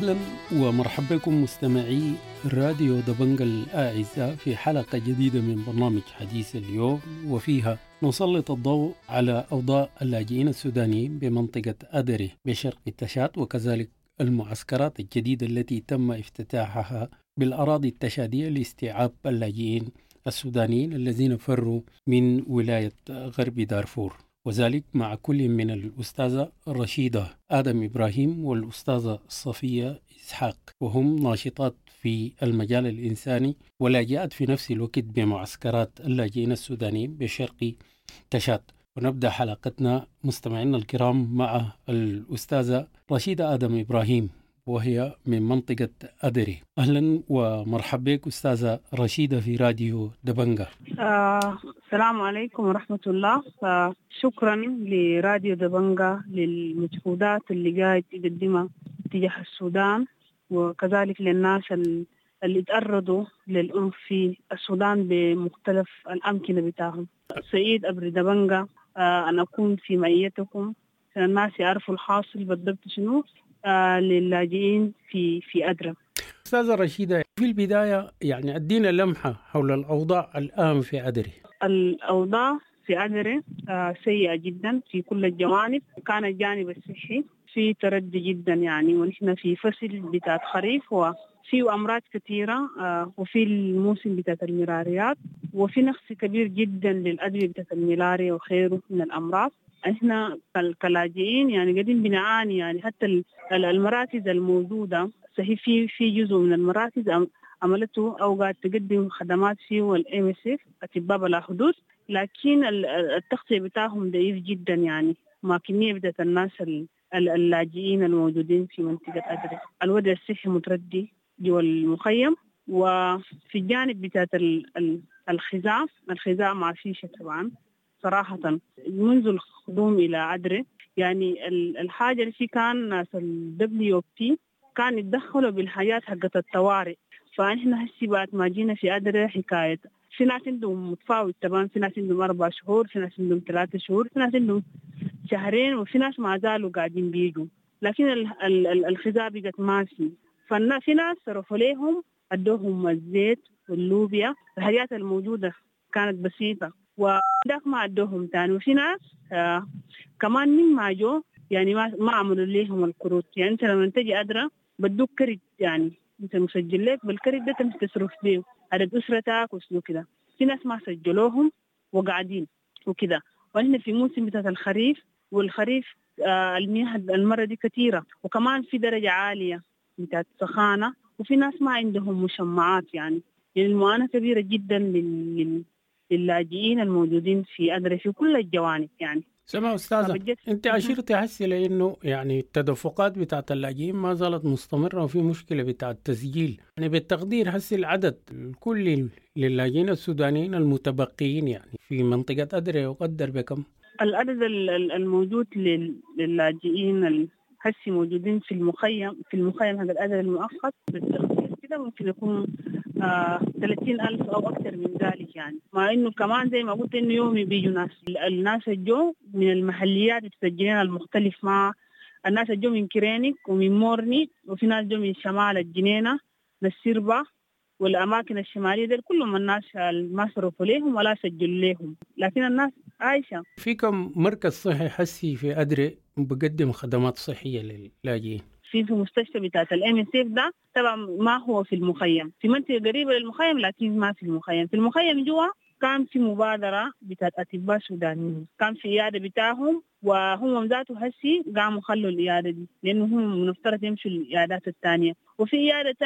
أهلا ومرحبا بكم مستمعي راديو دبنجا الأعزاء في حلقة جديدة من برنامج حديث اليوم وفيها نسلط الضوء على أوضاع اللاجئين السودانيين بمنطقة أدري بشرق التشاد وكذلك المعسكرات الجديدة التي تم افتتاحها بالأراضي التشادية لاستيعاب اللاجئين السودانيين الذين فروا من ولاية غرب دارفور. وذلك مع كل من الأستاذة رشيدة آدم إبراهيم والأستاذة صفية إسحاق وهم ناشطات في المجال الإنساني ولاجئات في نفس الوقت بمعسكرات اللاجئين السودانيين بشرق تشاد ونبدأ حلقتنا مستمعينا الكرام مع الأستاذة رشيدة آدم إبراهيم. وهي من منطقة أدري. أهلا ومرحبا بك أستاذة رشيدة في راديو دبنجا. آه، السلام عليكم ورحمة الله. آه، شكرا لراديو دبنجا للمجهودات اللي قاعد يقدمها تجاه السودان وكذلك للناس ال- اللي تعرضوا للعنف في السودان بمختلف الأمكنة بتاعهم. سعيد أبري دبنجا آه، أن أكون في معيتكم عشان الناس يعرفوا الحاصل بالضبط شنو للاجئين في في أدرى. أستاذة رشيدة في البداية يعني أدينا لمحة حول الأوضاع الآن في أدري. الأوضاع في أدري آه، سيئة جدا في كل الجوانب. كان الجانب الصحي في تردي جدا يعني ونحن في فصل بتاعت خريف وفي أمراض كثيرة آه، وفي الموسم بتاعت الملاريات وفي نقص كبير جدا للأدوية بتاعت الملاريا وغيره من الأمراض. إحنا كلاجئين يعني قاعدين بنعاني يعني حتى ال- ال- المراكز الموجودة صحيح في في جزء من المراكز عم- عملته أو قاعد تقدم خدمات فيه وال MSF أطباء بلا حدود لكن ال- ال- التغطية بتاعهم ضعيف جدا يعني. مع كمية بتاعت الناس ال- ال- اللاجئين الموجودين في منطقة أدري. الوضع الصحي متردي جوا المخيم وفي الجانب بتاعت ال- ال- الخزاع الخزاع ما فيش طبعا. صراحة. منذ القدوم إلى أدري يعني ال- الحاجة اللي في كان ناس الدبليو بي كان يتدخلوا بالحاجات حقت الطوارئ. فاحنا هسي بعد ما جينا في أدري حكاية. في ناس عندهم متفاوت طبعا في ناس عندهم أربع شهور في ناس عندهم ثلاثة شهور في ناس عندهم شهرين وفي ناس ما زالوا قاعدين بيجوا. لكن ال- ال- ال- الخزاء بقت ما في. في ناس صرفوا لهم أدوهم الزيت واللوبيا الحاجات الموجودة كانت بسيطة. وذاك ما ادوهم تاني. وفي ناس آه كمان من ما جو يعني ما عملوا لهم القروض. يعني أنت لما تجي أدرى بدوك كريد يعني. أنت مسجل لك بالكريد ده تمشي تصرف بيه عدد أسرتك وشنو كده. في ناس ما سجلوهم وقاعدين وكده. وإحنا في موسم بتاعت الخريف والخريف آه المياه المرة دي كثيرة وكمان في درجة عالية بتاعت سخانة. وفي ناس ما عندهم مشمعات يعني. يعني المعاناة كبيرة جدا لل... لل... للاجئين الموجودين في أدري في كل الجوانب يعني. سمع أستاذة أنت مهم. أشرت هسي لأنه يعني التدفقات بتاعت اللاجئين ما زالت مستمرة وفي مشكلة بتاعت التسجيل. يعني بالتقدير هسي العدد الكلي للاجئين السودانيين المتبقيين يعني في منطقة أدري يقدر بكم؟ العدد ال- ال- الموجود لل- للاجئين هسي موجودين في المخيم في المخيم هذا العدد المؤقت بالتخطيط كده ممكن يكون آه 30 ألف أو أكثر من ذلك يعني. مع إنه كمان زي ما قلت إنه يومي بيجوا ناس. ال- الناس الجو من المحليات المتسجلين المختلف. مع الناس الجو من كرينيك ومن مورني وفي ناس جو من شمال الجنينة من السربة والأماكن الشمالية دي كلهم الناس ما صرفوا لهم ولا سجلوا لهم لكن الناس عايشة. في كم مركز صحي هسي في أدري بقدم خدمات صحية للاجئين. في في مستشفى بتاعت ال MSF ده طبعا ما هو في المخيم. في منطقة قريبة للمخيم لكن ما في المخيم. في المخيم جوا كان في مبادرة بتاعت أطباء سودانيين. كان في عيادة بتاعهم وهم ذاته هسي قاموا خلوا العيادة دي لأنه هم مفترض يمشوا العيادات الثانية. وفي عيادة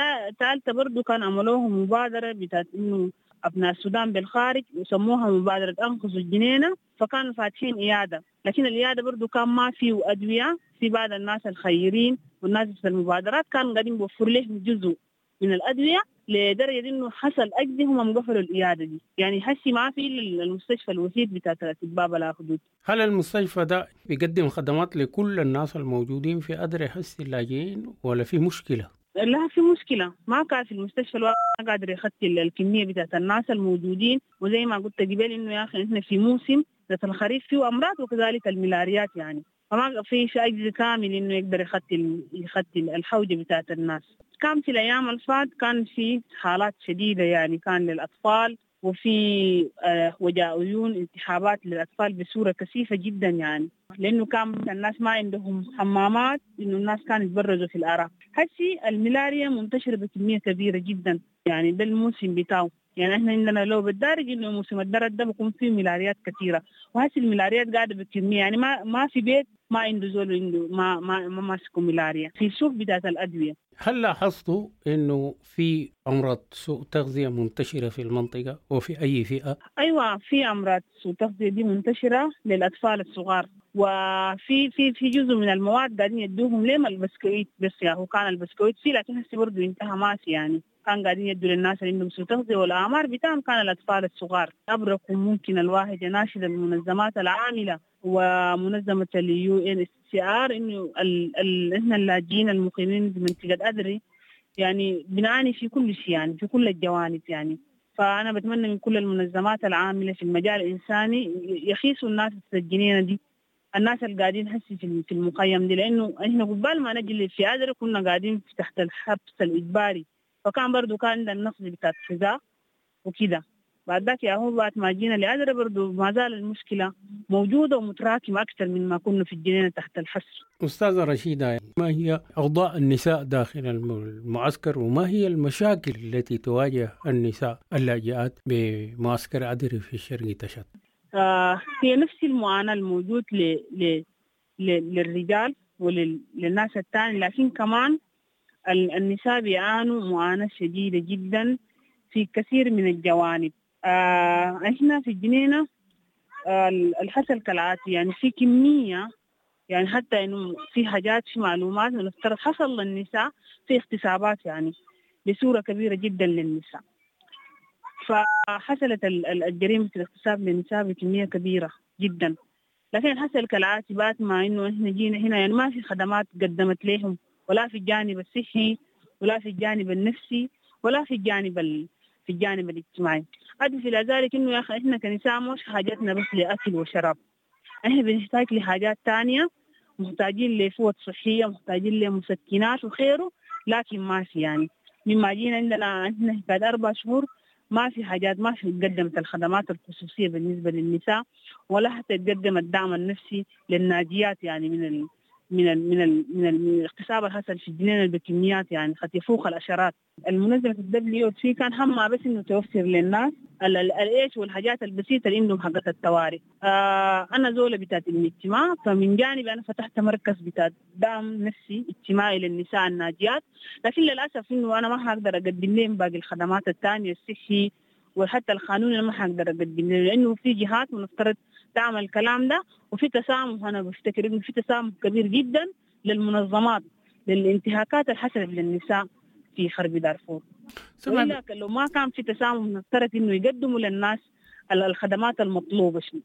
ثالثة برضو كان عملوهم مبادرة بتاعت إنه أبناء السودان بالخارج يسموها مبادرة أنقذوا الجنينة فكانوا فاتحين عيادة لكن العيادة برضو كان ما فيه أدوية في بعض الناس الخيرين والناس في المبادرات كانوا قاعدين يوفروا لهم جزء من الأدوية لدرجة إنه حصل اجدي هم قفلوا العياده دي. يعني هسي ما في المستشفى الوحيد بتاع الاطباء بلا حدود. هل المستشفى ده بيقدم خدمات لكل الناس الموجودين في أدري هسي اللاجئين ولا في مشكلة؟ لا في مشكلة. ما كان في المستشفى الواحد ما قادر يخطي الكمية بتاعت الناس الموجودين. وزي ما قلت قبل إنه يا أخي إحنا في موسم ذات الخريف فيه أمراض وكذلك الملاريات يعني. فما في أجهزة كامل إنه يقدر يخطي يخطي الحوجة بتاعت الناس. كان في الأيام اللي فات كان في حالات شديدة يعني كان للأطفال وفي آه وجاء عيون التحابات للأطفال بصورة كثيفة جدا يعني. لأنه كان الناس ما عندهم حمامات إنه الناس كانوا يتبرزوا في الأعراق هسي الملاريا منتشرة بكمية كبيرة جدا يعني ده الموسم بتاعه. يعني إحنا عندنا لو بالدارج إنه موسم الدرد ده بيكون فيه ملاريات كثيرة. وهسه الملاريات قاعدة بكميه يعني ما ما في بيت ما عنده زول عنده ما ما ما ماسكه ملاريا في السوق بتاعت الأدوية. هل لاحظتوا إنه في أمراض سوء تغذية منتشرة في المنطقة وفي أي فئة؟ أيوه في أمراض سوء تغذية دي منتشرة للأطفال الصغار. وفي في في جزء من المواد قاعدين يدوهم ليه البسكويت؟ بس يا هو كان البسكويت فيه لكن هسه برضه انتهى ماسي يعني. كان قاعدين يدوا للناس اللي عندهم سوء تغذية والأعمار بتاعهم كان الأطفال الصغار. عبركم ممكن الواحد يناشد المنظمات العاملة ومنظمة ال UNHCR إنه إحنا اللاجئين المقيمين بمنطقة ادري يعني بنعاني في كل شيء يعني في كل الجوانب يعني. فأنا بتمنى من كل المنظمات العاملة في المجال الإنساني يخيسوا الناس السجينين دي الناس اللي قاعدين هسي في المخيم دي. لأنه إحنا قبال ما نجي في ادري كنا قاعدين تحت الحبس الإجباري. فكان برضو كان عندنا النقص بتاع الغذاء وكده. بعد ذاك يا هو بعد ما جينا لأدرى برضو ما زال المشكلة موجودة ومتراكمة أكثر من ما كنا في الجنينة تحت الحصر. أستاذة رشيدة ما هي أوضاع النساء داخل المعسكر وما هي المشاكل التي تواجه النساء اللاجئات بمعسكر أدري في شرق تشت؟ آه هي نفس المعاناة الموجود ل... ل... ل... للرجال وللناس الثاني لكن كمان النساء بيعانوا معاناة شديدة جدا في كثير من الجوانب. آه إحنا في الجنينة آه الحصل كالآتي يعني في كمية يعني حتى إنه في حاجات في معلومات نفترض حصل للنساء في اغتصابات يعني بصورة كبيرة جدا للنساء. فحصلت الجريمة الاغتصاب للنساء بكمية كبيرة جدا. لكن حصل بعد ما إنه إحنا جينا هنا يعني ما في خدمات قدمت لهم. ولا في الجانب الصحي ولا في الجانب النفسي ولا في الجانب ال... في الجانب الاجتماعي. أضف إلى ذلك إنه يا أخي إحنا كنساء مش حاجتنا بس لأكل وشراب. إحنا بنحتاج لحاجات تانية محتاجين لفوط صحية محتاجين لمسكنات وخيره لكن ما في يعني. مما جينا عندنا إحنا بعد أربع شهور ما في حاجات ما في قدمت الخدمات الخصوصية بالنسبة للنساء ولا حتى تقدم الدعم النفسي للناجيات يعني من ال من ال من ال من, ال من الاغتصاب اللي حصل في الجنينه بكميات يعني قد يفوق العشرات المنظمة الدبليو في كان همها بس إنه توفر للناس الإيش والحاجات البسيطة اللي عندهم حقت الطوارئ. آه أنا زوله بتاعت الاجتماع فمن جانبي أنا فتحت مركز بتاع دعم نفسي اجتماعي للنساء الناجيات. لكن للأسف إنه أنا ما حقدر أقدم لهم باقي الخدمات الثانية الصحي وحتى القانون أنا ما حقدر أقدم لأنه في جهات مفترض تعمل الكلام ده وفي تسامح أنا بفتكر إنه في تسامح كبير جدا للمنظمات للانتهاكات اللي حصلت للنساء في حرب دارفور. ولكن لو ما كان في تسامح نفترض إنه يقدموا للناس الخدمات المطلوبة. شنو؟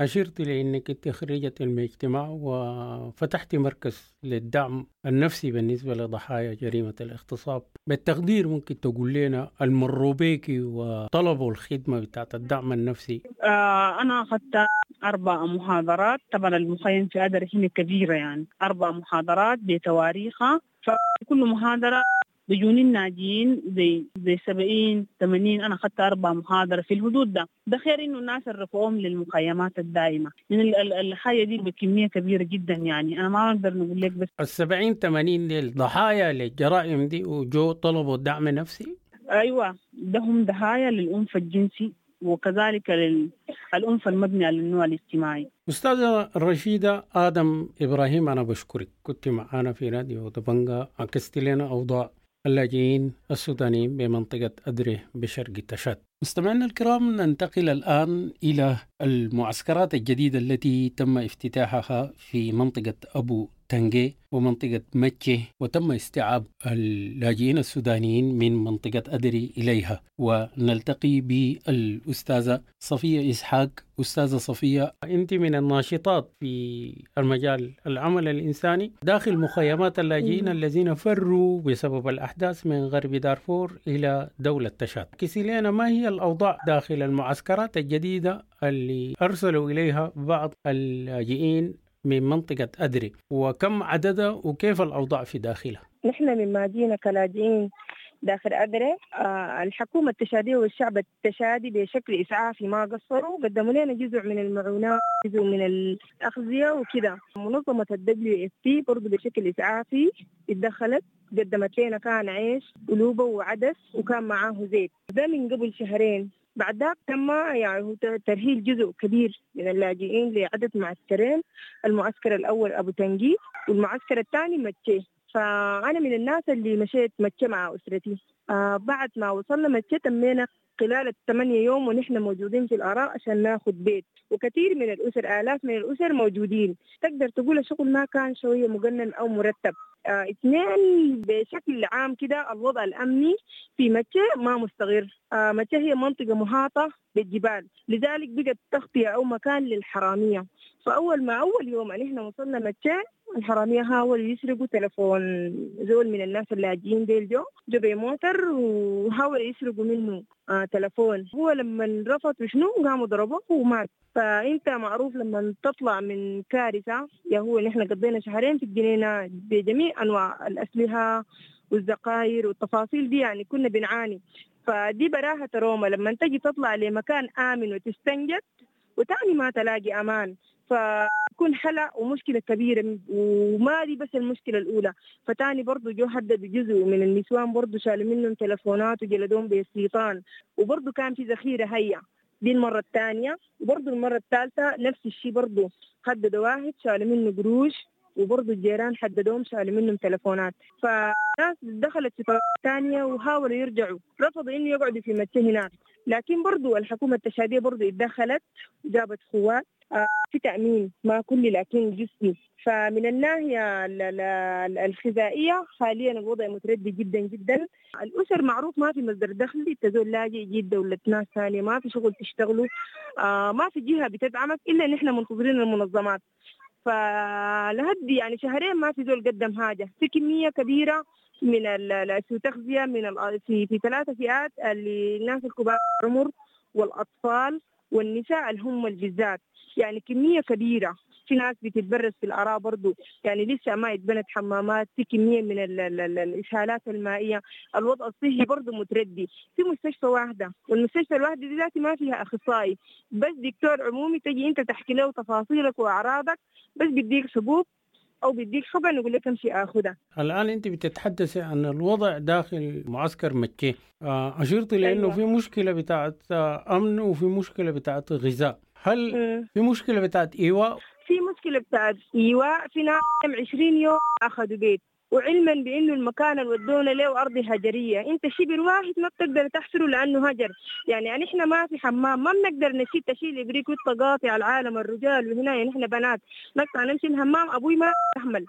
أشرت لأنك أنت خريجة المجتمع وفتحت مركز للدعم النفسي بالنسبة لضحايا جريمة الاغتصاب. بالتقدير ممكن تقول لنا المروا بيكي وطلبوا الخدمة بتاعت الدعم النفسي. آه أنا أخذت أربع محاضرات. طبعا المخيم في أدري هنا كبيرة يعني. أربع محاضرات بتواريخها. فكل محاضرة بيجوني الناجيين زي زي 70 80 أنا أخذت أربع محاضرة في الحدود ده. ده خير إنه الناس رفعوهم للمخيمات الدائمة. من الحاجة دي بكمية كبيرة جدا يعني. أنا ما أقدر نقول لك بس ال 70 80 دي ضحايا للجرائم دي وجو طلبوا دعم نفسي؟ أيوه ده هم ضحايا للعنف الجنسي. وكذلك للأنف المبني على النوع الاجتماعي. أستاذة رشيدة آدم إبراهيم أنا بشكرك. كنت معنا في راديو دبنجا عكست لنا أوضاع اللاجئين السودانيين بمنطقة أدري بشرق تشاد. مستمعينا الكرام ننتقل الآن إلى المعسكرات الجديدة التي تم افتتاحها في منطقة أبو تنجي ومنطقة مكة وتم استيعاب اللاجئين السودانيين من منطقة أدري إليها. ونلتقي بالأستاذة صفية إسحاق. أستاذة صفية أنت من الناشطات في المجال العمل الإنساني داخل مخيمات اللاجئين الذين فروا بسبب الأحداث من غرب دارفور إلى دولة تشاد. كسي لنا ما هي الأوضاع داخل المعسكرات الجديدة اللي أرسلوا إليها بعض اللاجئين من منطقة أدري وكم عددها وكيف الأوضاع في داخلها؟ نحن من مادينا كلاجئين داخل أدري آه الحكومة التشادية والشعب التشادي بشكل إسعافي ما قصروا قدموا لنا جزء من المعونات جزء من الأغذية وكذا. منظمة ال WFP برضه بشكل إسعافي اتدخلت قدمت لنا كان عيش ولوبة وعدس وكان معاه زيت. ده من قبل شهرين. بعد ذاك تم يعني ترحيل جزء كبير من اللاجئين لعدد معسكرين المعسكر الأول أبو تنجي والمعسكر الثاني متشي فأنا من الناس اللي مشيت متشي مع أسرتي. آه بعد ما وصلنا متشي تمينا خلال الثمانية يوم ونحن موجودين في الآراء عشان ناخذ بيت. وكثير من الأسر آلاف من الأسر موجودين. تقدر تقول الشغل ما كان شوية مقنن أو مرتب. آه اثنين بشكل عام كده الوضع الأمني في مكة ما مستقر آه مكة هي منطقة محاطة بالجبال. لذلك بقت تغطية أو مكان للحرامية. فأول ما أول يوم نحن وصلنا مكة الحرامية حاولوا يسرقوا تلفون زول من الناس اللاجئين ديل جو جو بموتر وحاولوا يسرقوا منه آه تلفون. هو لما رفض شنو؟ قاموا ضربوه ومات. فأنت معروف لما تطلع من كارثة يا هو نحن قضينا شهرين في الجنينه بجميع أنواع الأسلحة والزقاير والتفاصيل دي يعني كنا بنعاني. فدي براهة روما. لما تجي تطلع لمكان آمن وتستنجد وتاني ما تلاقي أمان. فكون حلا ومشكلة كبيرة وما دي بس المشكلة الأولى. فتاني برضو جو هددوا جزء من النسوان برضو شالوا منهم تلفونات وجلدوهم بالسيطان وبرضو كان في ذخيرة هيا دي المرة الثانية. وبرضو المرة الثالثة نفس الشيء برضو هددوا واحد شالوا منه قروش وبرضه الجيران حددوهم شالوا منهم تلفونات. فناس دخلت في ثانية وحاولوا يرجعوا. رفضوا إنه يقعدوا في مكة هناك. لكن برضه الحكومة التشادية برضه اتدخلت وجابت قوات في تأمين ما كلي لكن جسمي فمن الناحية الغذائية حاليا الوضع متردي جدا جدا. الأسر معروف ما في مصدر دخل تزول لاجئ يجيب دولة ناس ثانية ما في شغل تشتغلوا آه ما في جهة بتدعمك إلا نحن منتظرين المنظمات. فلهد يعني شهرين ما في زول قدم حاجة. في كمية كبيرة من التغذية من في في ثلاثة فئات اللي الناس الكبار العمر والأطفال والنساء الهم بالذات يعني كمية كبيرة. في ناس بتتبرز في الآراء برضو. يعني لسه ما اتبنت حمامات في كمية من ال ال ال الإسهالات المائية. الوضع الصحي برضو متردي. في مستشفى واحدة. والمستشفى الواحدة دي ذاتي ما فيها أخصائي. بس دكتور عمومي تجي أنت تحكي له تفاصيلك وأعراضك. بس بيديك حبوب أو بيديك حبن يقول لك أمشي آخذها. الآن أنت بتتحدثي عن الوضع داخل معسكر مكي، أشرت لأنه أيوة. في مشكلة بتاعت أمن وفي مشكلة بتاعت غذاء، هل م. في مشكلة بتاعت ايواء؟ في مشكلة بتاعت ايواء في ناس 20 يوم آخذوا بيت وعلما بأنه المكان اللي ودونا له أرض هجرية. أنت شبر واحد ما بتقدر تحفره لأنه هجر. يعني نحن ما في حمام ما بنقدر نشيل تشيل إبريق وتقاطع العالم الرجال. وهنا نحن بنات نقطع نمشي الحمام. أبوي ما يحمل.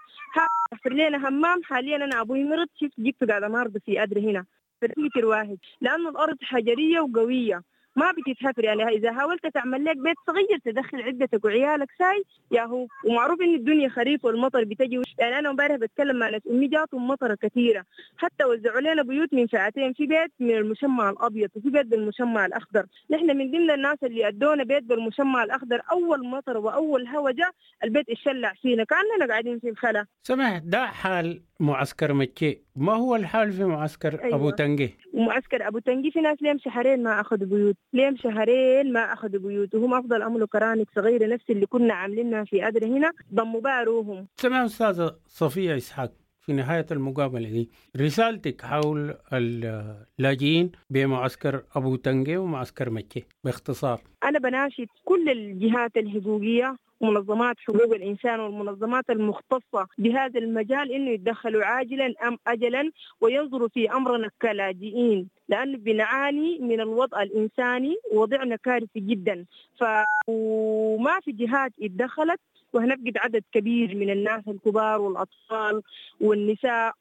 حفر لنا حمام. حاليا أنا أبوي مرض. شفت جبت قاعدة مرضى في أدري هنا. في متر واحد. لأنه الأرض حجريه وقوية. ما بتتهفر يعني. إذا حاولت تعمل لك بيت صغير تدخل عدتك وعيالك ساي يا هو ومعروف إن الدنيا خريف والمطر بتجي. يعني أنا امبارح بتكلم مع ناس أمي جاتهم مطره كثيرة. حتى وزعوا لنا بيوت من فئتين. في بيت من المشمع الأبيض وفي بيت بالمشمع الأخضر. نحن من ضمن الناس اللي أدونا بيت بالمشمع الأخضر. أول مطر وأول هوا جاء البيت اتشلع فينا. كأننا قاعدين في الخلا. سمح ده حال معسكر مكي. ما هو الحال في معسكر أيوة. ابو تنجي؟ ومعسكر أبو تنجي في ناس ليهم شهرين ما أخذوا بيوت. ليهم شهرين ما أخذوا بيوت. وهم أفضل عملوا كرانك صغيرة نفس اللي كنا عاملينها في أدري هنا. ضموا بها روحهم. سمع استاذه صفية إسحاق في نهاية المقابلة دي رسالتك حول اللاجئين بمعسكر أبو تنجي ومعسكر مكي باختصار. أنا بناشد كل الجهات الحقوقية منظمات حقوق الإنسان والمنظمات المختصة بهذا المجال إنه يتدخلوا عاجلا أم أجلا وينظروا في أمرنا كلاجئين لأنه بنعاني من الوضع الإنساني وضعنا كارثي جدا. فما في جهات اتدخلت وهنفقد عدد كبير من الناس الكبار والأطفال والنساء.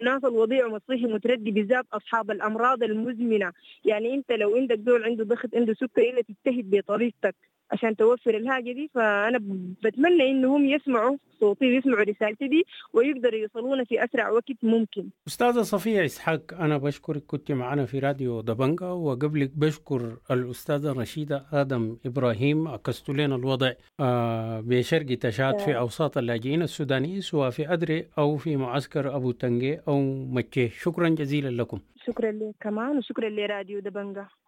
الناس الوضيع والصحي متردي بالذات أصحاب الأمراض المزمنة. يعني أنت لو عندك دول عنده ضغط عنده سكر الا تجتهد بطريقتك. عشان توفر الحاجة دي فأنا بتمنى إنهم يسمعوا صوتي ويسمعوا رسالتي دي ويقدروا يوصلونا في أسرع وقت ممكن. أستاذة صفية إسحاق أنا بشكرك كنت معنا في راديو دبنجا وقبلك بشكر الأستاذة رشيدة آدم إبراهيم عكست لنا الوضع بشرق تشاد في أوساط اللاجئين السودانيين سواء في أدري أو في معسكر أبو تنجي أو مكيه شكرا جزيلا لكم. شكرا لك كمان وشكرا لراديو دبنجا.